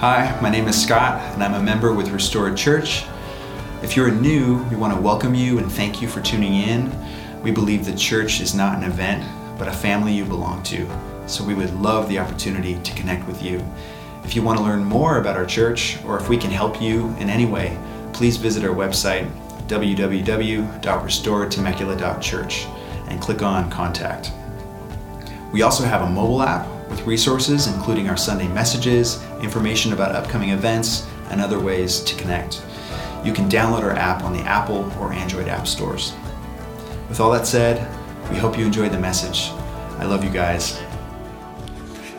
Hi, my name is Scott, and I'm a member with Restored Church. If you're new, we want to welcome you and thank you for tuning in. We believe the church is not an event, but a family you belong to. So we would love the opportunity to connect with you. If you want to learn more about our church, or if we can help you in any way, please visit our website, www.restoredtemecula.church, and click on Contact. We also have a mobile app with resources including our Sunday messages, information about upcoming events, and other ways to connect. You can download our app on the Apple or Android app stores. With all that said, we hope you enjoyed the message. I love you guys.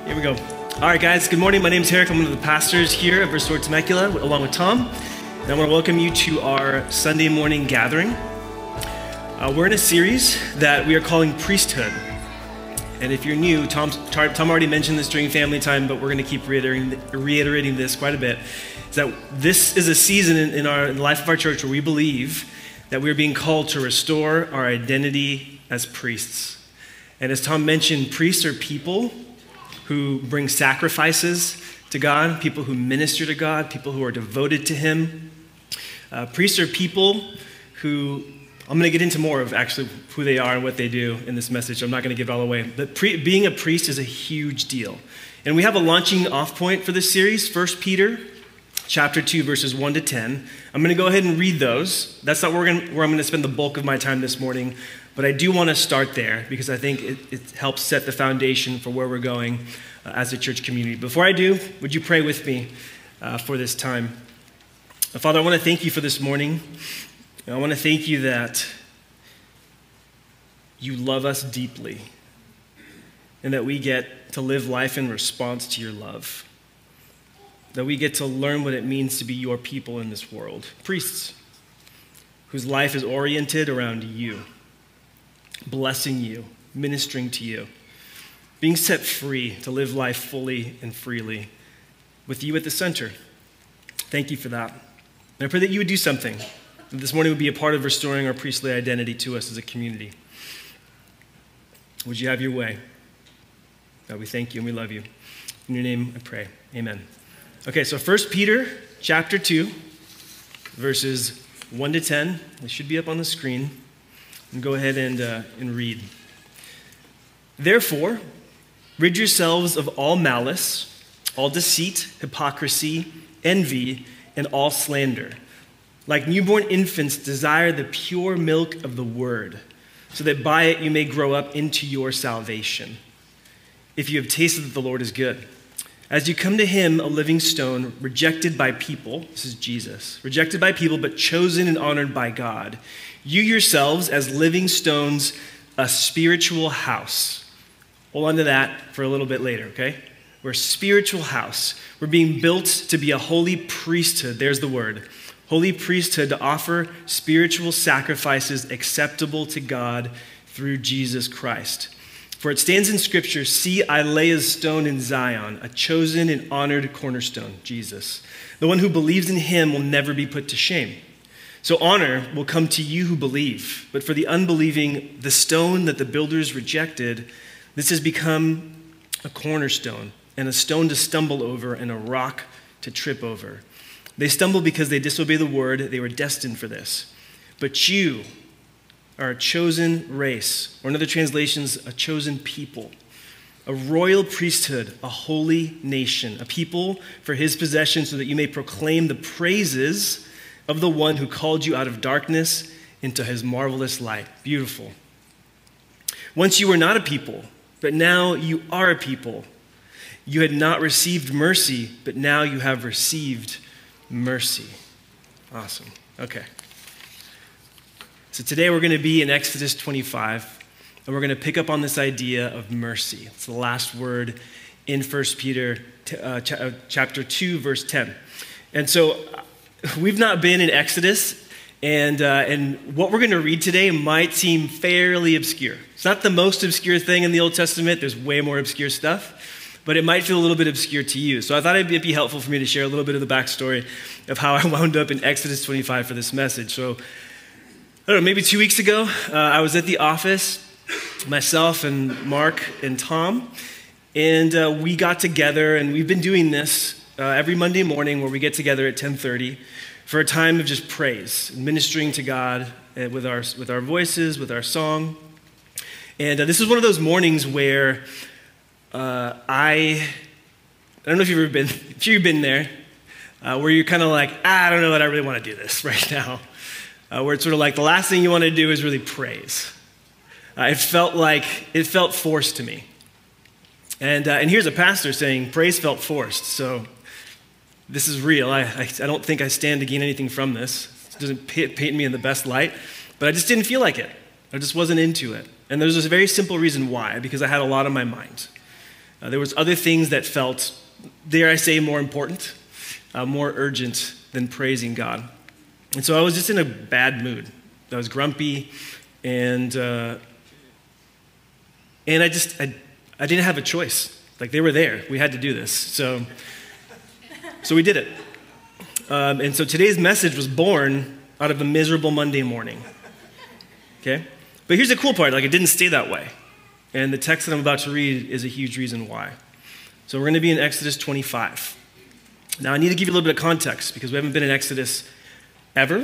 Here we go. All right, guys, good morning. My name is Eric. I'm one of the pastors here at Restored Temecula, along with Tom. And I want to welcome you to our Sunday morning gathering. Uh, we're in a series that we are calling Priesthood. And if you're new, Tom, Tom already mentioned this during family time, but we're going to keep reiterating, reiterating this quite a bit. Is that this is a season in, in our in the life of our church where we believe that we're being called to restore our identity as priests. And as Tom mentioned, priests are people who bring sacrifices to God, people who minister to God, people who are devoted to Him. Uh, priests are people who I'm going to get into more of actually who they are and what they do in this message. I'm not going to give it all away. But pre- being a priest is a huge deal. And we have a launching off point for this series, 1 Peter chapter 2, verses 1 to 10. I'm going to go ahead and read those. That's not where, where I'm going to spend the bulk of my time this morning. But I do want to start there because I think it, it helps set the foundation for where we're going uh, as a church community. Before I do, would you pray with me uh, for this time? Father, I want to thank you for this morning. I want to thank you that you love us deeply and that we get to live life in response to your love. That we get to learn what it means to be your people in this world. Priests whose life is oriented around you, blessing you, ministering to you, being set free to live life fully and freely with you at the center. Thank you for that. And I pray that you would do something this morning would be a part of restoring our priestly identity to us as a community. Would you have your way? God, we thank you and we love you. In your name I pray. Amen. Okay, so 1 Peter chapter 2, verses 1 to 10. They should be up on the screen. And go ahead and, uh, and read. Therefore, rid yourselves of all malice, all deceit, hypocrisy, envy, and all slander. Like newborn infants, desire the pure milk of the word, so that by it you may grow up into your salvation. If you have tasted that the Lord is good. As you come to him, a living stone, rejected by people, this is Jesus, rejected by people, but chosen and honored by God, you yourselves, as living stones, a spiritual house. Hold on to that for a little bit later, okay? We're a spiritual house. We're being built to be a holy priesthood. There's the word holy priesthood to offer spiritual sacrifices acceptable to God through Jesus Christ. For it stands in Scripture See, I lay a stone in Zion, a chosen and honored cornerstone, Jesus. The one who believes in him will never be put to shame. So honor will come to you who believe. But for the unbelieving, the stone that the builders rejected, this has become a cornerstone and a stone to stumble over and a rock to trip over. They stumble because they disobey the word. They were destined for this. But you are a chosen race, or in other translations, a chosen people, a royal priesthood, a holy nation, a people for his possession, so that you may proclaim the praises of the one who called you out of darkness into his marvelous light. Beautiful. Once you were not a people, but now you are a people. You had not received mercy, but now you have received mercy. Awesome. Okay. So today we're going to be in Exodus 25, and we're going to pick up on this idea of mercy. It's the last word in 1 Peter uh, uh, chapter 2, verse 10. And so uh, we've not been in Exodus, and, uh, and what we're going to read today might seem fairly obscure. It's not the most obscure thing in the Old Testament, there's way more obscure stuff but it might feel a little bit obscure to you. So I thought it'd be helpful for me to share a little bit of the backstory of how I wound up in Exodus 25 for this message. So, I don't know, maybe two weeks ago, uh, I was at the office, myself and Mark and Tom, and uh, we got together, and we've been doing this uh, every Monday morning where we get together at 10:30 for a time of just praise, ministering to God uh, with our with our voices, with our song. And uh, this is one of those mornings where uh, I I don't know if you've ever been if you've been there, uh, where you're kind of like ah, I don't know that I really want to do this right now. Uh, where it's sort of like the last thing you want to do is really praise. it felt like it felt forced to me. And, uh, and here's a pastor saying, praise felt forced. So this is real. I, I, I, don't think I stand to gain anything from this. It doesn't paint, paint me in the best light, but I just didn't feel like it. I just wasn't into it. And there's a very simple reason why, because I had a lot on my mind. Uh, there was other things that felt, dare I say, more important, uh, more urgent than praising God. And so I was just in a bad mood. I was grumpy, and, uh, and I just, I, I didn't have a choice. Like they were there. We had to do this. So, so we did it. Um, and so today's message was born out of a miserable Monday morning. Okay? But here's the cool part like, it didn't stay that way. And the text that I'm about to read is a huge reason why. So we're going to be in Exodus 25. Now, I need to give you a little bit of context because we haven't been in Exodus ever.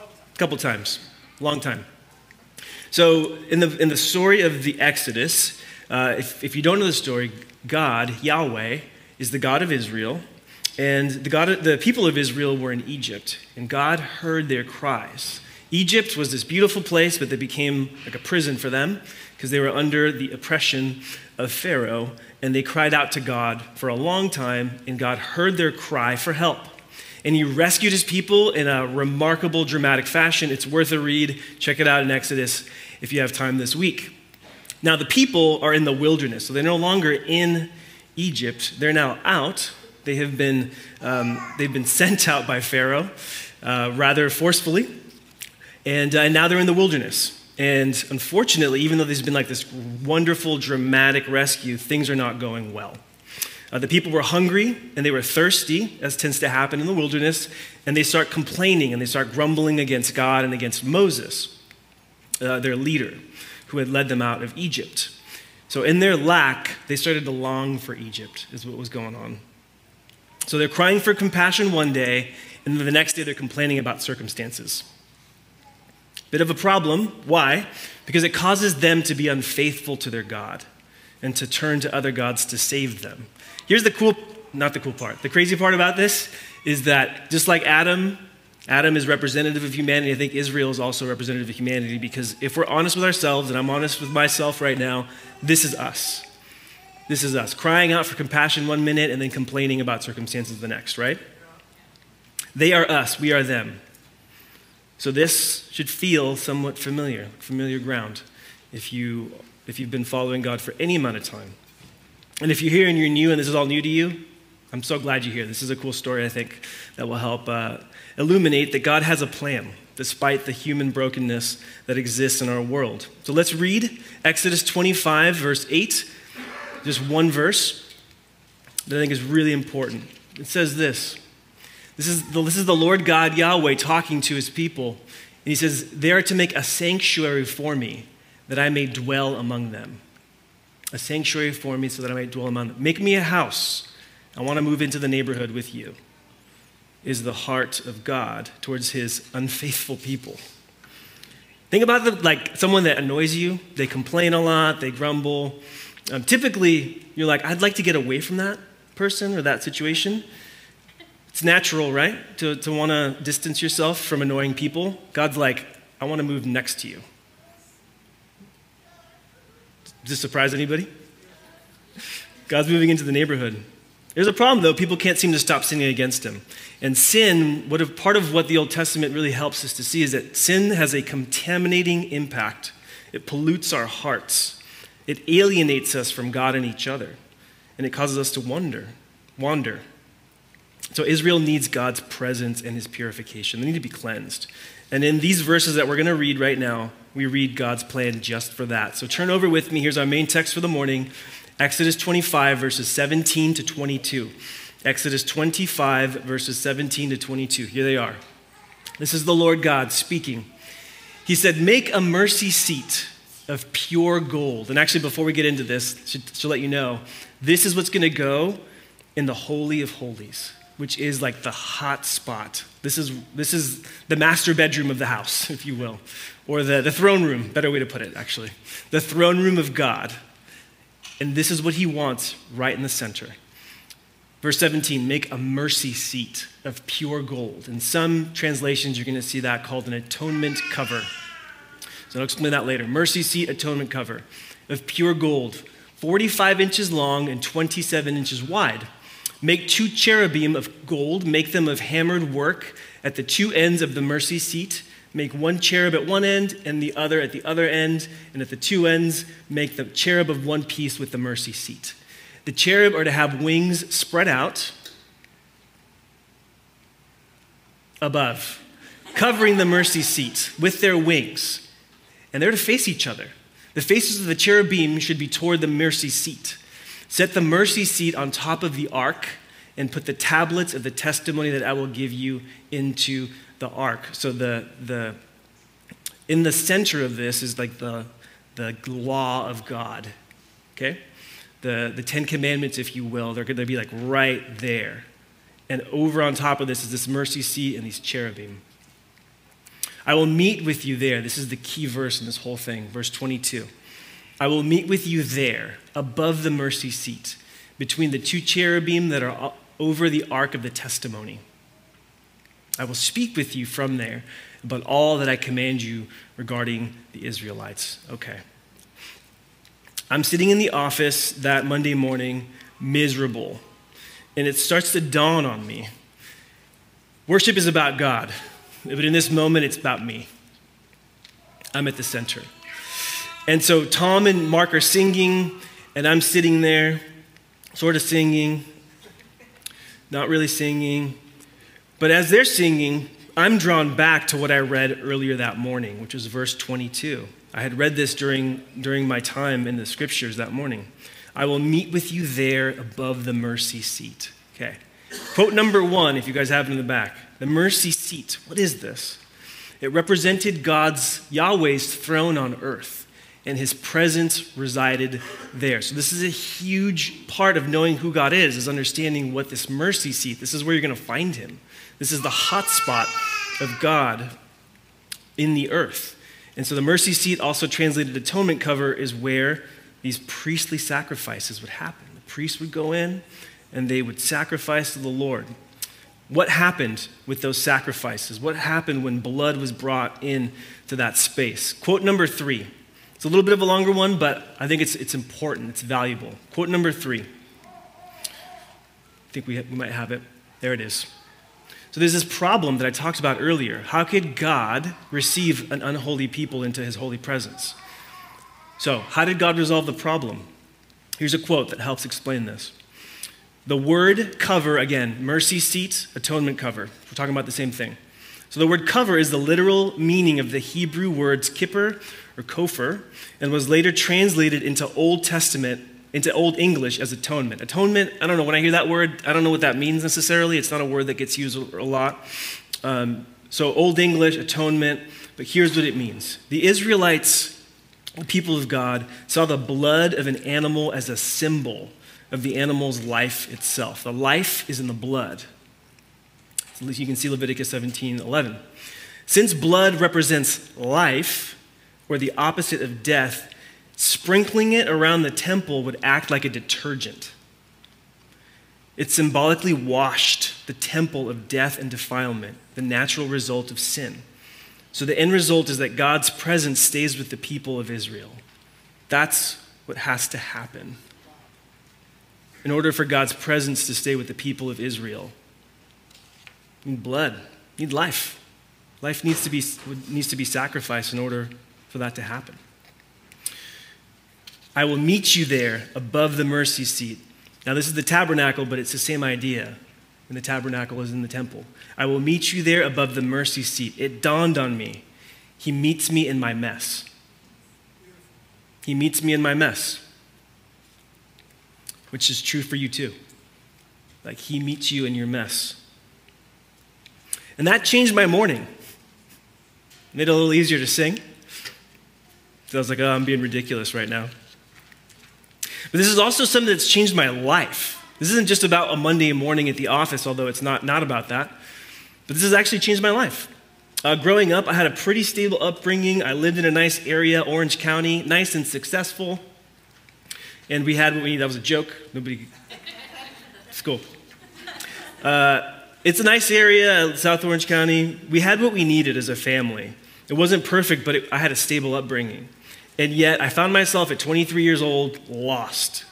A couple times, a long time. So, in the, in the story of the Exodus, uh, if, if you don't know the story, God, Yahweh, is the God of Israel, and the, God, the people of Israel were in Egypt, and God heard their cries. Egypt was this beautiful place, but it became like a prison for them because they were under the oppression of Pharaoh, and they cried out to God for a long time, and God heard their cry for help. And he rescued his people in a remarkable, dramatic fashion. It's worth a read. Check it out in Exodus if you have time this week. Now, the people are in the wilderness, so they're no longer in Egypt. They're now out. They have been, um, they've been sent out by Pharaoh uh, rather forcefully. And uh, now they're in the wilderness. And unfortunately, even though there's been like this wonderful, dramatic rescue, things are not going well. Uh, the people were hungry and they were thirsty, as tends to happen in the wilderness, and they start complaining and they start grumbling against God and against Moses, uh, their leader who had led them out of Egypt. So, in their lack, they started to long for Egypt, is what was going on. So, they're crying for compassion one day, and then the next day they're complaining about circumstances. Bit of a problem. Why? Because it causes them to be unfaithful to their God and to turn to other gods to save them. Here's the cool, not the cool part. The crazy part about this is that just like Adam Adam is representative of humanity. I think Israel is also representative of humanity because if we're honest with ourselves, and I'm honest with myself right now, this is us. This is us crying out for compassion one minute and then complaining about circumstances the next, right? They are us, we are them. So this should feel somewhat familiar, familiar ground if you if you've been following God for any amount of time. And if you're here and you're new and this is all new to you, I'm so glad you're here. This is a cool story, I think, that will help uh, illuminate that God has a plan despite the human brokenness that exists in our world. So let's read Exodus 25, verse 8, just one verse that I think is really important. It says this this is, the, this is the Lord God Yahweh talking to his people. And he says, They are to make a sanctuary for me that I may dwell among them. A sanctuary for me so that I may dwell among them. Make me a house. I want to move into the neighborhood with you is the heart of God towards his unfaithful people. Think about the, like someone that annoys you. They complain a lot, they grumble. Um, typically, you're like, I'd like to get away from that person or that situation. It's natural, right? To, to want to distance yourself from annoying people. God's like, I want to move next to you. Does this surprise anybody? God's moving into the neighborhood. There's a problem, though. People can't seem to stop sinning against him. And sin, what if, part of what the Old Testament really helps us to see is that sin has a contaminating impact. It pollutes our hearts, it alienates us from God and each other, and it causes us to wonder, wander. So Israel needs God's presence and his purification. They need to be cleansed. And in these verses that we're going to read right now, we read God's plan just for that. So turn over with me. Here's our main text for the morning Exodus 25, verses 17 to 22. Exodus 25, verses 17 to 22. Here they are. This is the Lord God speaking. He said, Make a mercy seat of pure gold. And actually, before we get into this, to, let you know, this is what's going to go in the Holy of Holies, which is like the hot spot. This is, this is the master bedroom of the house, if you will, or the, the throne room, better way to put it, actually. The throne room of God. And this is what he wants right in the center. Verse 17, make a mercy seat of pure gold. In some translations, you're going to see that called an atonement cover. So I'll explain that later. Mercy seat, atonement cover of pure gold, 45 inches long and 27 inches wide. Make two cherubim of gold, make them of hammered work at the two ends of the mercy seat. Make one cherub at one end and the other at the other end, and at the two ends, make the cherub of one piece with the mercy seat. The cherub are to have wings spread out above, covering the mercy seat with their wings and they're to face each other. The faces of the cherubim should be toward the mercy seat. Set the mercy seat on top of the ark and put the tablets of the testimony that I will give you into the ark. So the the in the center of this is like the the law of God. Okay? The the 10 commandments if you will, they're going to be like right there. And over on top of this is this mercy seat and these cherubim. I will meet with you there. This is the key verse in this whole thing, verse 22. I will meet with you there, above the mercy seat, between the two cherubim that are over the ark of the testimony. I will speak with you from there about all that I command you regarding the Israelites. Okay. I'm sitting in the office that Monday morning, miserable, and it starts to dawn on me. Worship is about God. But in this moment, it's about me. I'm at the center. And so Tom and Mark are singing, and I'm sitting there, sort of singing, not really singing. But as they're singing, I'm drawn back to what I read earlier that morning, which was verse 22. I had read this during, during my time in the scriptures that morning. I will meet with you there above the mercy seat. Okay. Quote number one, if you guys have it in the back the mercy seat. What is this? It represented God's, Yahweh's throne on earth, and his presence resided there. So, this is a huge part of knowing who God is, is understanding what this mercy seat, this is where you're going to find him. This is the hot spot of God in the earth. And so, the mercy seat, also translated atonement cover, is where these priestly sacrifices would happen. The priest would go in and they would sacrifice to the Lord. What happened with those sacrifices? What happened when blood was brought in to that space? Quote number three. It's a little bit of a longer one, but I think it's, it's important, it's valuable. Quote number three. I think we, we might have it. There it is. So there's this problem that I talked about earlier. How could God receive an unholy people into his holy presence? So, how did God resolve the problem? Here's a quote that helps explain this. The word cover, again, mercy seat, atonement cover. We're talking about the same thing. So the word cover is the literal meaning of the Hebrew words kippur or kofar, and was later translated into Old Testament, into Old English as atonement. Atonement, I don't know, when I hear that word, I don't know what that means necessarily. It's not a word that gets used a lot. Um, so Old English, atonement, but here's what it means. The Israelites, the people of God, saw the blood of an animal as a symbol of the animal's life itself. The life is in the blood. You can see Leviticus 17 11. Since blood represents life, or the opposite of death, sprinkling it around the temple would act like a detergent. It symbolically washed the temple of death and defilement, the natural result of sin. So the end result is that God's presence stays with the people of Israel. That's what has to happen in order for God's presence to stay with the people of Israel. Need blood, need life. Life needs to, be, needs to be sacrificed in order for that to happen. I will meet you there above the mercy seat. Now, this is the tabernacle, but it's the same idea. when the tabernacle is in the temple. I will meet you there above the mercy seat. It dawned on me. He meets me in my mess. He meets me in my mess which is true for you too. Like he meets you in your mess. And that changed my morning. Made it a little easier to sing. So I was like, oh, I'm being ridiculous right now. But this is also something that's changed my life. This isn't just about a Monday morning at the office, although it's not, not about that. But this has actually changed my life. Uh, growing up, I had a pretty stable upbringing. I lived in a nice area, Orange County, nice and successful. And we had what we that was a joke. Nobody. It's cool. Uh, it's a nice area, South Orange County. We had what we needed as a family. It wasn't perfect, but it, I had a stable upbringing. And yet, I found myself at 23 years old lost.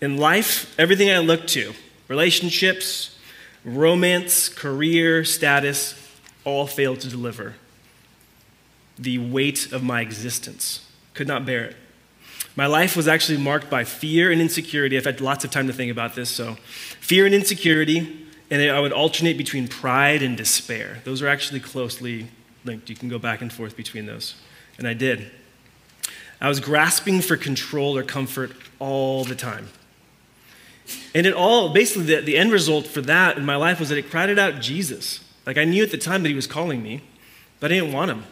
In life, everything I looked to relationships, romance, career, status all failed to deliver. The weight of my existence could not bear it. My life was actually marked by fear and insecurity. I've had lots of time to think about this. So, fear and insecurity, and I would alternate between pride and despair. Those are actually closely linked. You can go back and forth between those. And I did. I was grasping for control or comfort all the time. And it all, basically, the, the end result for that in my life was that it crowded out Jesus. Like I knew at the time that he was calling me, but I didn't want him.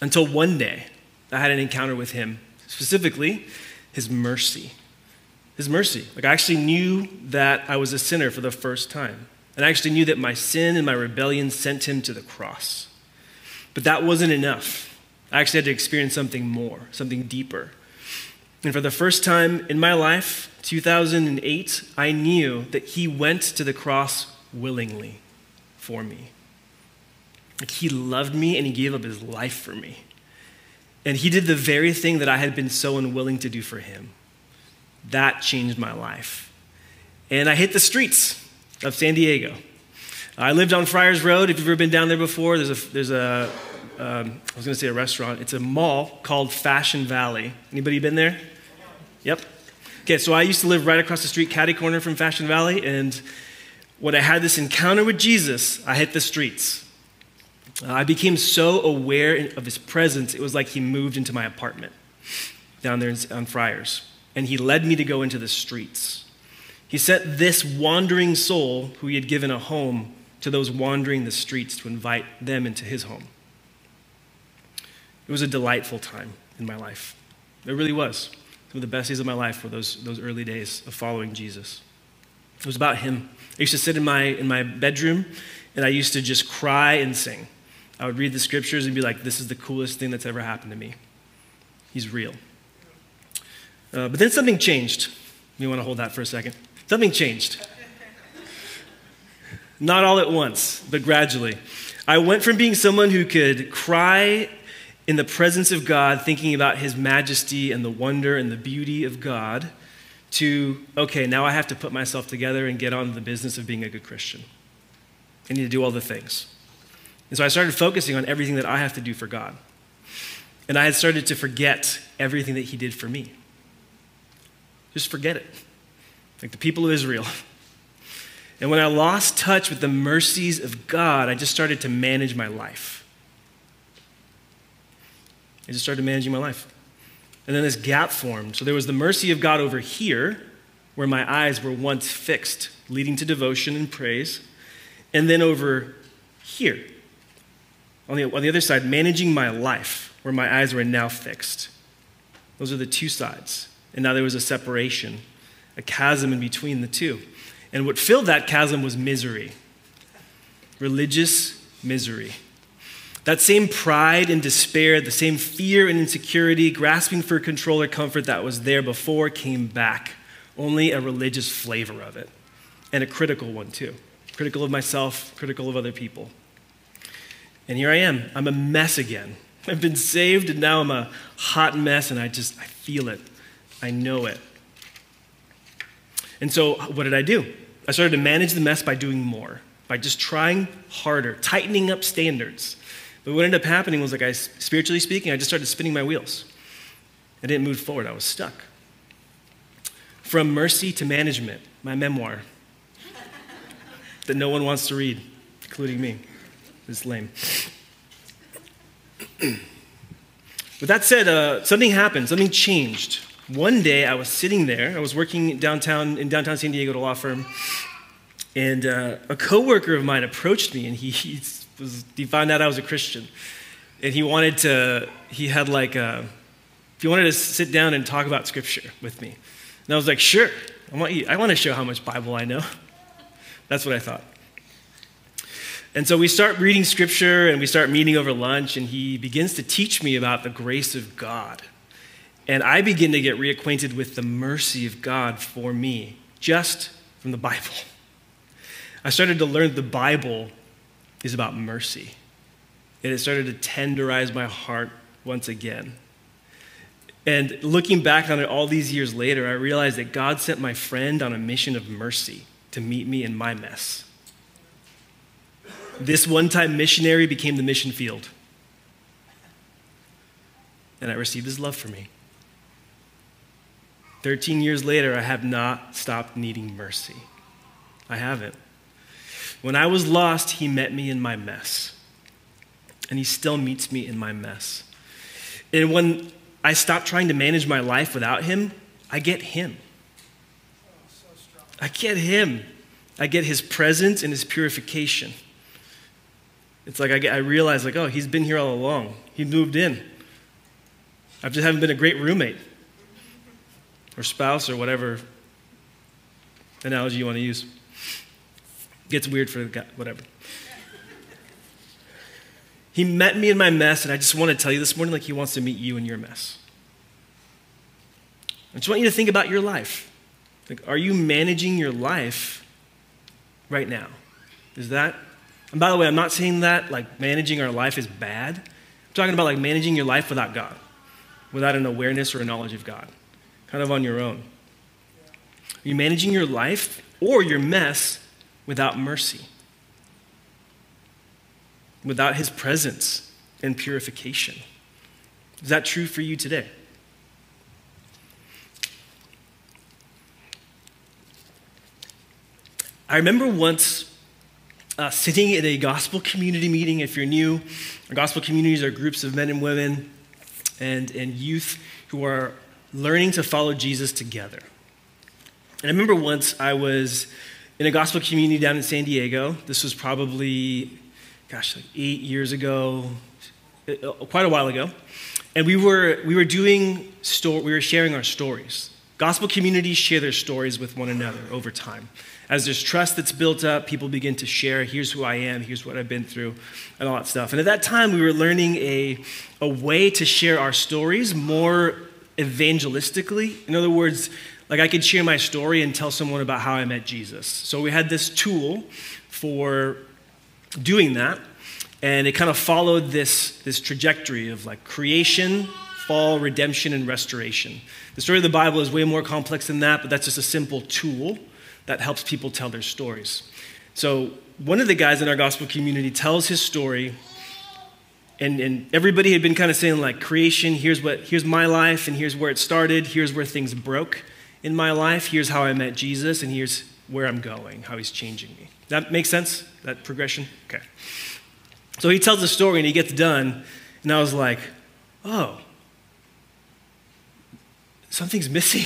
Until one day, I had an encounter with him, specifically his mercy. His mercy. Like I actually knew that I was a sinner for the first time. And I actually knew that my sin and my rebellion sent him to the cross. But that wasn't enough. I actually had to experience something more, something deeper. And for the first time in my life, 2008, I knew that He went to the cross willingly for me. Like He loved me and He gave up His life for me. And He did the very thing that I had been so unwilling to do for Him. That changed my life. And I hit the streets of San Diego. I lived on Friars Road. If you've ever been down there before, there's a, there's a um, I was going to say a restaurant. It's a mall called Fashion Valley. Anybody been there? Yep. Okay, so I used to live right across the street, catty corner from Fashion Valley, and when I had this encounter with Jesus, I hit the streets. Uh, I became so aware of his presence, it was like he moved into my apartment down there on Friars, and he led me to go into the streets. He sent this wandering soul who he had given a home to those wandering the streets to invite them into his home. It was a delightful time in my life. It really was. Some of the best days of my life were those, those early days of following Jesus. It was about him. I used to sit in my, in my bedroom and I used to just cry and sing. I would read the scriptures and be like, this is the coolest thing that's ever happened to me. He's real. Uh, but then something changed. You want to hold that for a second? Something changed. Not all at once, but gradually. I went from being someone who could cry in the presence of God, thinking about his majesty and the wonder and the beauty of God, to, okay, now I have to put myself together and get on the business of being a good Christian. I need to do all the things. And so I started focusing on everything that I have to do for God. And I had started to forget everything that he did for me. Just forget it. Like the people of Israel. And when I lost touch with the mercies of God, I just started to manage my life. I just started managing my life. And then this gap formed. So there was the mercy of God over here, where my eyes were once fixed, leading to devotion and praise. And then over here, on the, on the other side, managing my life, where my eyes were now fixed. Those are the two sides. And now there was a separation, a chasm in between the two. And what filled that chasm was misery religious misery. That same pride and despair, the same fear and insecurity, grasping for control or comfort that was there before came back. Only a religious flavor of it, and a critical one too. Critical of myself, critical of other people. And here I am. I'm a mess again. I've been saved, and now I'm a hot mess, and I just, I feel it. I know it. And so, what did I do? I started to manage the mess by doing more, by just trying harder, tightening up standards but what ended up happening was like I, spiritually speaking, I just started spinning my wheels. I didn't move forward. I was stuck. From mercy to management, my memoir that no one wants to read, including me. It's lame. With that said, uh, something happened. Something changed. One day, I was sitting there. I was working downtown in downtown San Diego at a law firm, and uh, a coworker of mine approached me, and he, he's was he found out I was a Christian, and he wanted to. He had like a. He wanted to sit down and talk about Scripture with me. And I was like, Sure, I want, you, I want to show how much Bible I know. That's what I thought. And so we start reading scripture and we start meeting over lunch, and he begins to teach me about the grace of God. And I begin to get reacquainted with the mercy of God for me, just from the Bible. I started to learn the Bible is about mercy. And it started to tenderize my heart once again. And looking back on it all these years later, I realized that God sent my friend on a mission of mercy to meet me in my mess. This one time missionary became the mission field. And I received his love for me. 13 years later, I have not stopped needing mercy. I haven't. When I was lost, he met me in my mess. And he still meets me in my mess. And when I stop trying to manage my life without him, I get him. I get him. I get his presence and his purification. It's like I, get, I realize, like, oh, he's been here all along. He moved in. I just haven't been a great roommate or spouse or whatever analogy you want to use. Gets weird for the guy, whatever. He met me in my mess, and I just want to tell you this morning like he wants to meet you in your mess. I just want you to think about your life. Like, are you managing your life right now? Is that, and by the way, I'm not saying that like managing our life is bad. I'm talking about like managing your life without God, without an awareness or a knowledge of God, kind of on your own. Are you managing your life or your mess without mercy? without his presence and purification. Is that true for you today? I remember once uh, sitting in a gospel community meeting. If you're new, gospel communities are groups of men and women and, and youth who are learning to follow Jesus together. And I remember once I was in a gospel community down in San Diego. This was probably gosh, like eight years ago, uh, quite a while ago. And we were, we were doing, sto- we were sharing our stories. Gospel communities share their stories with one another over time. As there's trust that's built up, people begin to share, here's who I am, here's what I've been through, and all that stuff. And at that time, we were learning a, a way to share our stories more evangelistically. In other words, like I could share my story and tell someone about how I met Jesus. So we had this tool for doing that. And it kind of followed this, this trajectory of like creation, fall, redemption, and restoration. The story of the Bible is way more complex than that, but that's just a simple tool that helps people tell their stories. So, one of the guys in our gospel community tells his story, and, and everybody had been kind of saying, like, creation, here's, what, here's my life, and here's where it started, here's where things broke in my life, here's how I met Jesus, and here's where I'm going, how he's changing me. That makes sense? That progression? Okay. So he tells the story and he gets done, and I was like, oh, something's missing.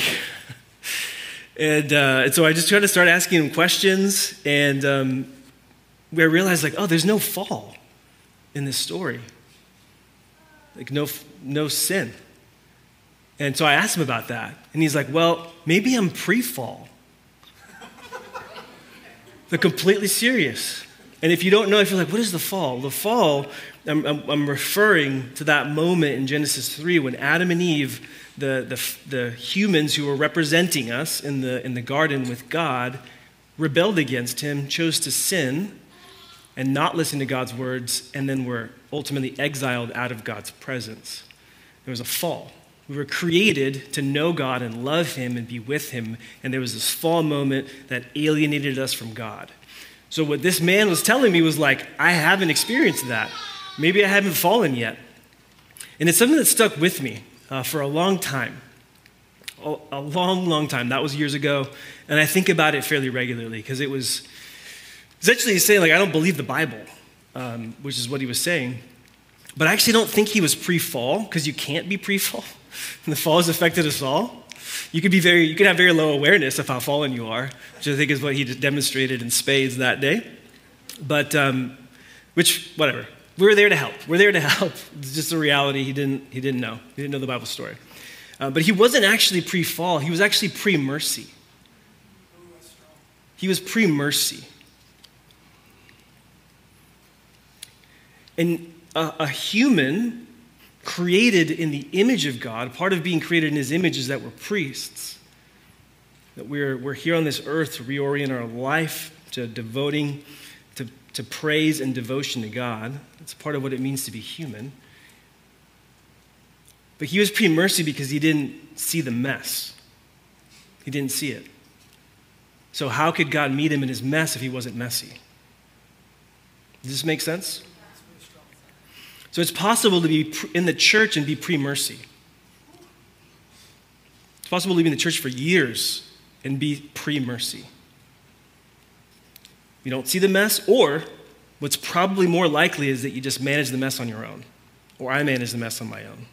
and, uh, and, so I just tried to start asking him questions, and um, I realized, like, oh, there's no fall in this story. Like, no, no sin. And so I asked him about that, and he's like, well, maybe I'm pre fall. They're completely serious. And if you don't know, if you're like, what is the fall? The fall, I'm, I'm, I'm referring to that moment in Genesis 3 when Adam and Eve, the, the, the humans who were representing us in the, in the garden with God, rebelled against him, chose to sin, and not listen to God's words, and then were ultimately exiled out of God's presence. There was a fall. We were created to know God and love Him and be with Him, and there was this fall moment that alienated us from God. So, what this man was telling me was like, I haven't experienced that. Maybe I haven't fallen yet. And it's something that stuck with me uh, for a long time. A, long, long time. That was years ago. And I think about it fairly regularly because it was essentially saying, like, I don't believe the Bible, um, which is what he was saying. But I actually don't think he was pre fall because you can't be pre fall. The fall has affected us all. You could be very, you could have very low awareness of how fallen you are, which I think is what he demonstrated in spades that day. But, um, which, whatever. We were there to help. We're there to help. It's just a reality. He didn't, he didn't know. He didn't know the Bible story. Uh, but he wasn't actually pre fall, he was actually pre mercy. He was pre mercy. And a, a, human created in the image of God, part of being created in his image is that we're priests. That we're, we're here on this earth to reorient our life to devoting to, to praise and devotion to God. It's part of what it means to be human. But he was pre mercy because he didn't see the mess, he didn't see it. So, how could God meet him in his mess if he wasn't messy? Does this make sense? So, it's possible to be in the church and be pre mercy. It's possible to be in the church for years and be pre mercy. You don't see the mess, or what's probably more likely is that you just manage the mess on your own, or I manage the mess on my own.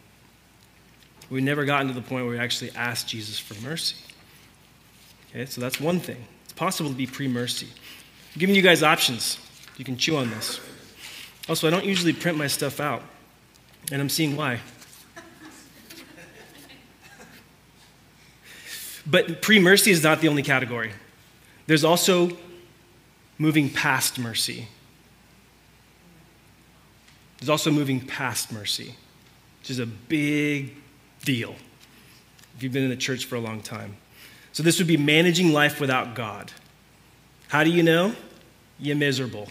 We've never gotten to the point where we actually ask Jesus for mercy. Okay, so that's one thing. It's possible to be pre mercy. I'm giving you guys options. You can chew on this. Also, I don't usually print my stuff out, and I'm seeing why. But pre mercy is not the only category. There's also moving past mercy. There's also moving past mercy, which is a big deal if you've been in the church for a long time. So, this would be managing life without God. How do you know? You're miserable.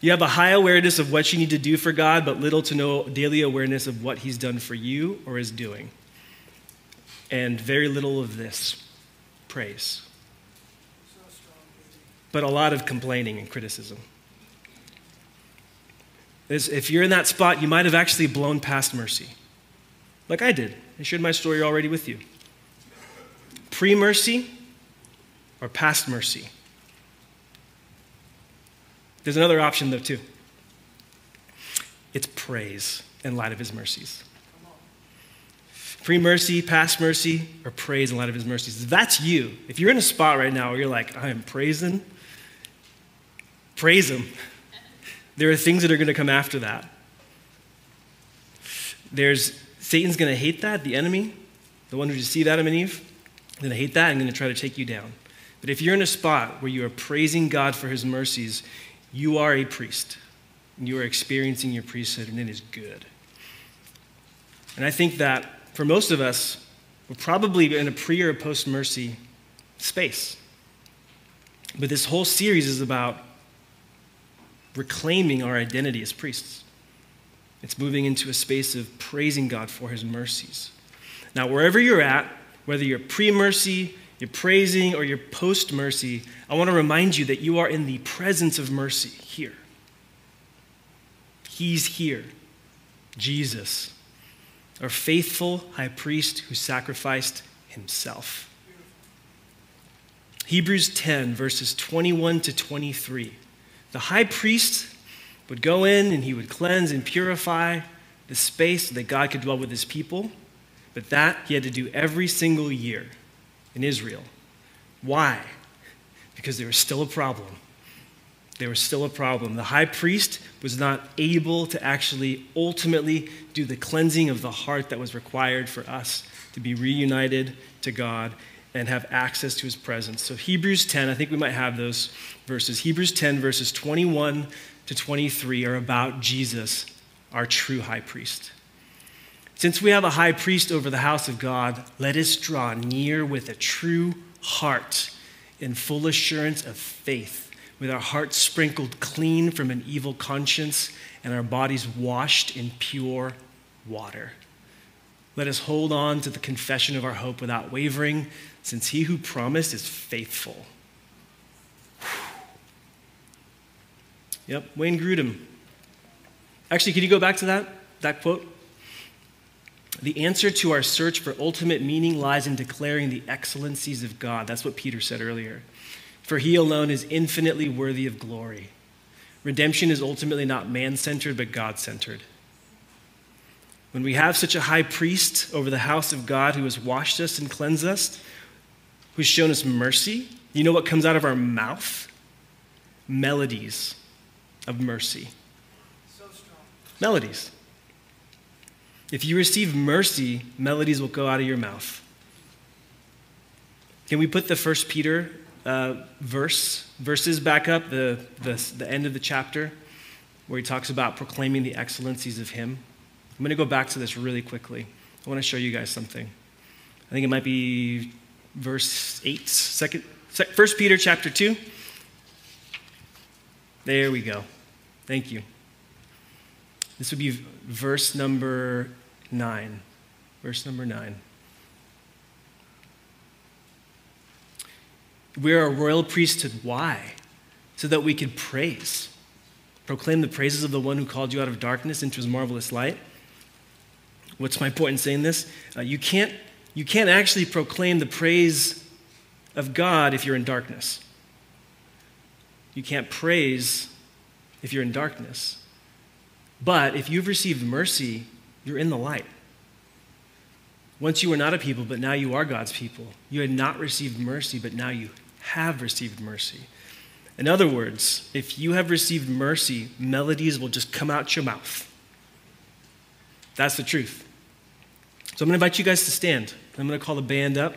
You have a high awareness of what you need to do for God, but little to no daily awareness of what He's done for you or is doing. And very little of this praise but a lot of complaining and criticism. If you're in that spot, you might have actually blown past mercy, like I did. I shared my story already with you. Pre mercy or past mercy. There's another option, though, too. It's praise in light of his mercies. Free mercy, past mercy, or praise in light of his mercies. That's you. If you're in a spot right now where you're like, I am praising Praise Him. There are things that are going to come after that. There's Satan's going to hate that, the enemy, the one who deceived Adam and Eve, going to hate that and going to try to take you down. But if you're in a spot where you are praising God for his mercies, you are a priest. And you are experiencing your priesthood, and it is good. And I think that for most of us, we're probably in a pre or post mercy space. But this whole series is about reclaiming our identity as priests. It's moving into a space of praising God for his mercies. Now, wherever you're at, whether you're pre mercy, you're praising, or you're post mercy, I want to remind you that you are in the presence of mercy here. He's here. Jesus, our faithful high priest who sacrificed himself. Hebrews 10, verses 21 to 23. The high priest would go in and he would cleanse and purify the space so that God could dwell with his people. But that he had to do every single year in Israel. Why? Because there was still a problem. There was still a problem. The high priest was not able to actually ultimately do the cleansing of the heart that was required for us to be reunited to God and have access to his presence. So, Hebrews 10, I think we might have those verses. Hebrews 10, verses 21 to 23 are about Jesus, our true high priest. Since we have a high priest over the house of God, let us draw near with a true heart in full assurance of faith, with our hearts sprinkled clean from an evil conscience and our bodies washed in pure water. Let us hold on to the confession of our hope without wavering since he who promised is faithful. Yep, Wayne Grudem. Actually, can you go back to that, that quote? The answer to our search for ultimate meaning lies in declaring the excellencies of God. That's what Peter said earlier. For he alone is infinitely worthy of glory. Redemption is ultimately not man centered, but God centered. When we have such a high priest over the house of God who has washed us and cleansed us, who's shown us mercy, you know what comes out of our mouth? Melodies of mercy. So Melodies. If you receive mercy, melodies will go out of your mouth. Can we put the First Peter uh, verse verses back up, the, the, the end of the chapter, where he talks about proclaiming the excellencies of Him? I'm going to go back to this really quickly. I want to show you guys something. I think it might be verse 8, second, First Peter chapter 2. There we go. Thank you. This would be verse number 9. Verse number 9. We're a royal priesthood. Why? So that we could praise, proclaim the praises of the one who called you out of darkness into his marvelous light. What's my point in saying this? Uh, you, can't, you can't actually proclaim the praise of God if you're in darkness. You can't praise if you're in darkness. But if you've received mercy, you're in the light. Once you were not a people, but now you are God's people. You had not received mercy, but now you have received mercy. In other words, if you have received mercy, melodies will just come out your mouth. That's the truth. So I'm going to invite you guys to stand. I'm going to call the band up.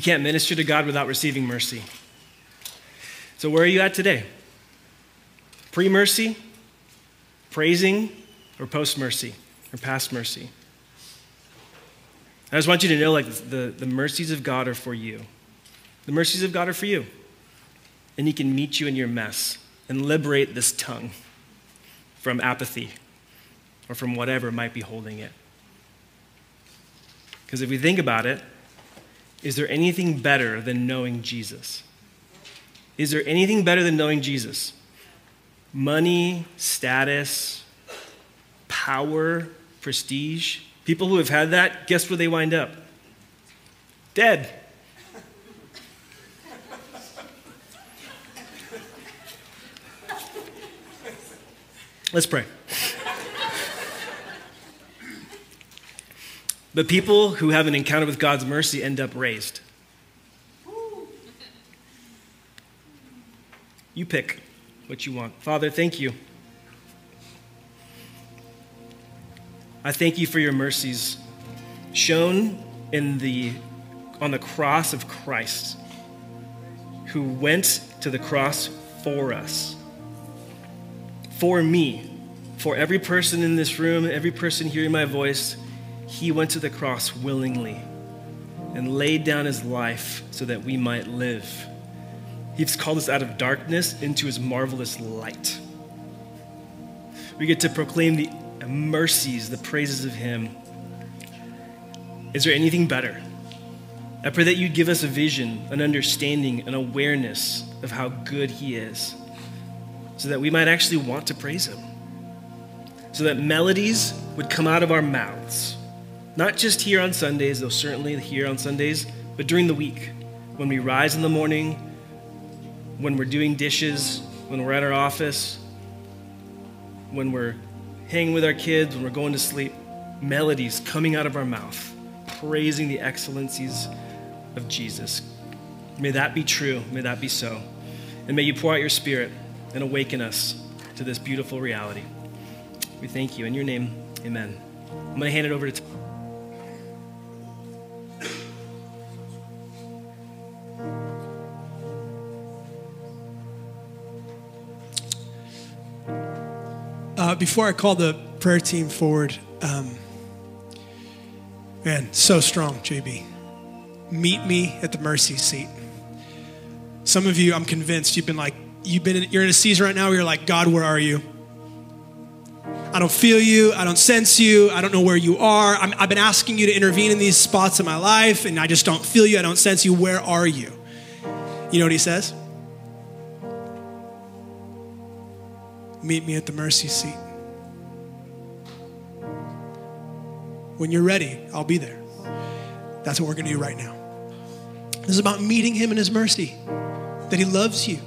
You can't minister to God without receiving mercy. So, where are you at today? Pre mercy, praising, or post mercy, or past mercy? I just want you to know like the, the mercies of God are for you. The mercies of God are for you. And He can meet you in your mess and liberate this tongue from apathy or from whatever might be holding it. Because if we think about it, is there anything better than knowing Jesus? Is there anything better than knowing Jesus? Money, status, power, prestige. People who have had that, guess where they wind up? Dead. Let's pray. But people who have an encounter with God's mercy end up raised. You pick what you want. Father, thank you. I thank you for your mercies shown in the, on the cross of Christ, who went to the cross for us, for me, for every person in this room, every person hearing my voice he went to the cross willingly and laid down his life so that we might live. He's called us out of darkness into his marvelous light. We get to proclaim the mercies, the praises of him. Is there anything better? I pray that you'd give us a vision, an understanding, an awareness of how good he is, so that we might actually want to praise him, so that melodies would come out of our mouths not just here on Sundays, though certainly here on Sundays, but during the week. When we rise in the morning, when we're doing dishes, when we're at our office, when we're hanging with our kids, when we're going to sleep, melodies coming out of our mouth, praising the excellencies of Jesus. May that be true. May that be so. And may you pour out your spirit and awaken us to this beautiful reality. We thank you. In your name, amen. I'm going to hand it over to. Uh, before I call the prayer team forward, um, man, so strong, JB. Meet me at the mercy seat. Some of you, I'm convinced, you've been like, you've been, in, you're in a season right now where you're like, God, where are you? I don't feel you. I don't sense you. I don't know where you are. i have been asking you to intervene in these spots in my life, and I just don't feel you. I don't sense you. Where are you? You know what he says? Meet me at the mercy seat. When you're ready, I'll be there. That's what we're going to do right now. This is about meeting Him in His mercy, that He loves you.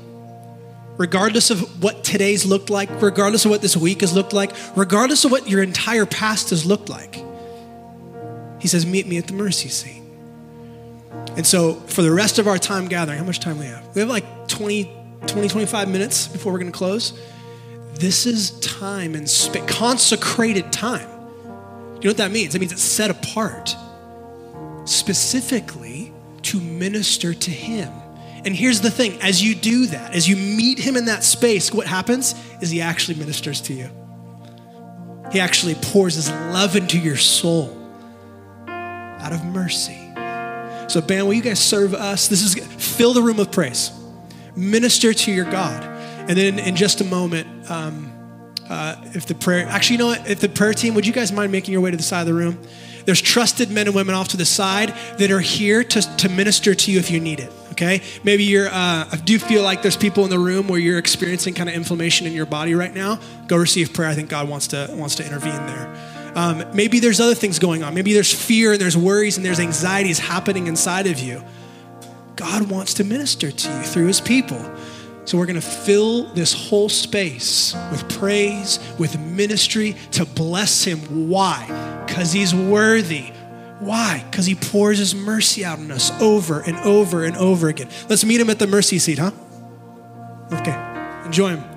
Regardless of what today's looked like, regardless of what this week has looked like, regardless of what your entire past has looked like, He says, Meet me at the mercy seat. And so, for the rest of our time gathering, how much time we have? We have like 20, 20 25 minutes before we're going to close. This is time and space, consecrated time. You know what that means? It means it's set apart specifically to minister to Him. And here's the thing as you do that, as you meet Him in that space, what happens is He actually ministers to you. He actually pours His love into your soul out of mercy. So, band, will you guys serve us? This is fill the room with praise, minister to your God. And then in just a moment, um, uh, if the prayer, actually, you know what? If the prayer team, would you guys mind making your way to the side of the room? There's trusted men and women off to the side that are here to, to minister to you if you need it. Okay? Maybe you're, uh, I do feel like there's people in the room where you're experiencing kind of inflammation in your body right now. Go receive prayer. I think God wants to, wants to intervene there. Um, maybe there's other things going on. Maybe there's fear and there's worries and there's anxieties happening inside of you. God wants to minister to you through his people. So we're going to fill this whole space with praise, with ministry to bless him. Why? Because he's worthy. Why? Because he pours his mercy out on us over and over and over again. Let's meet him at the mercy seat, huh? Okay. Enjoy him.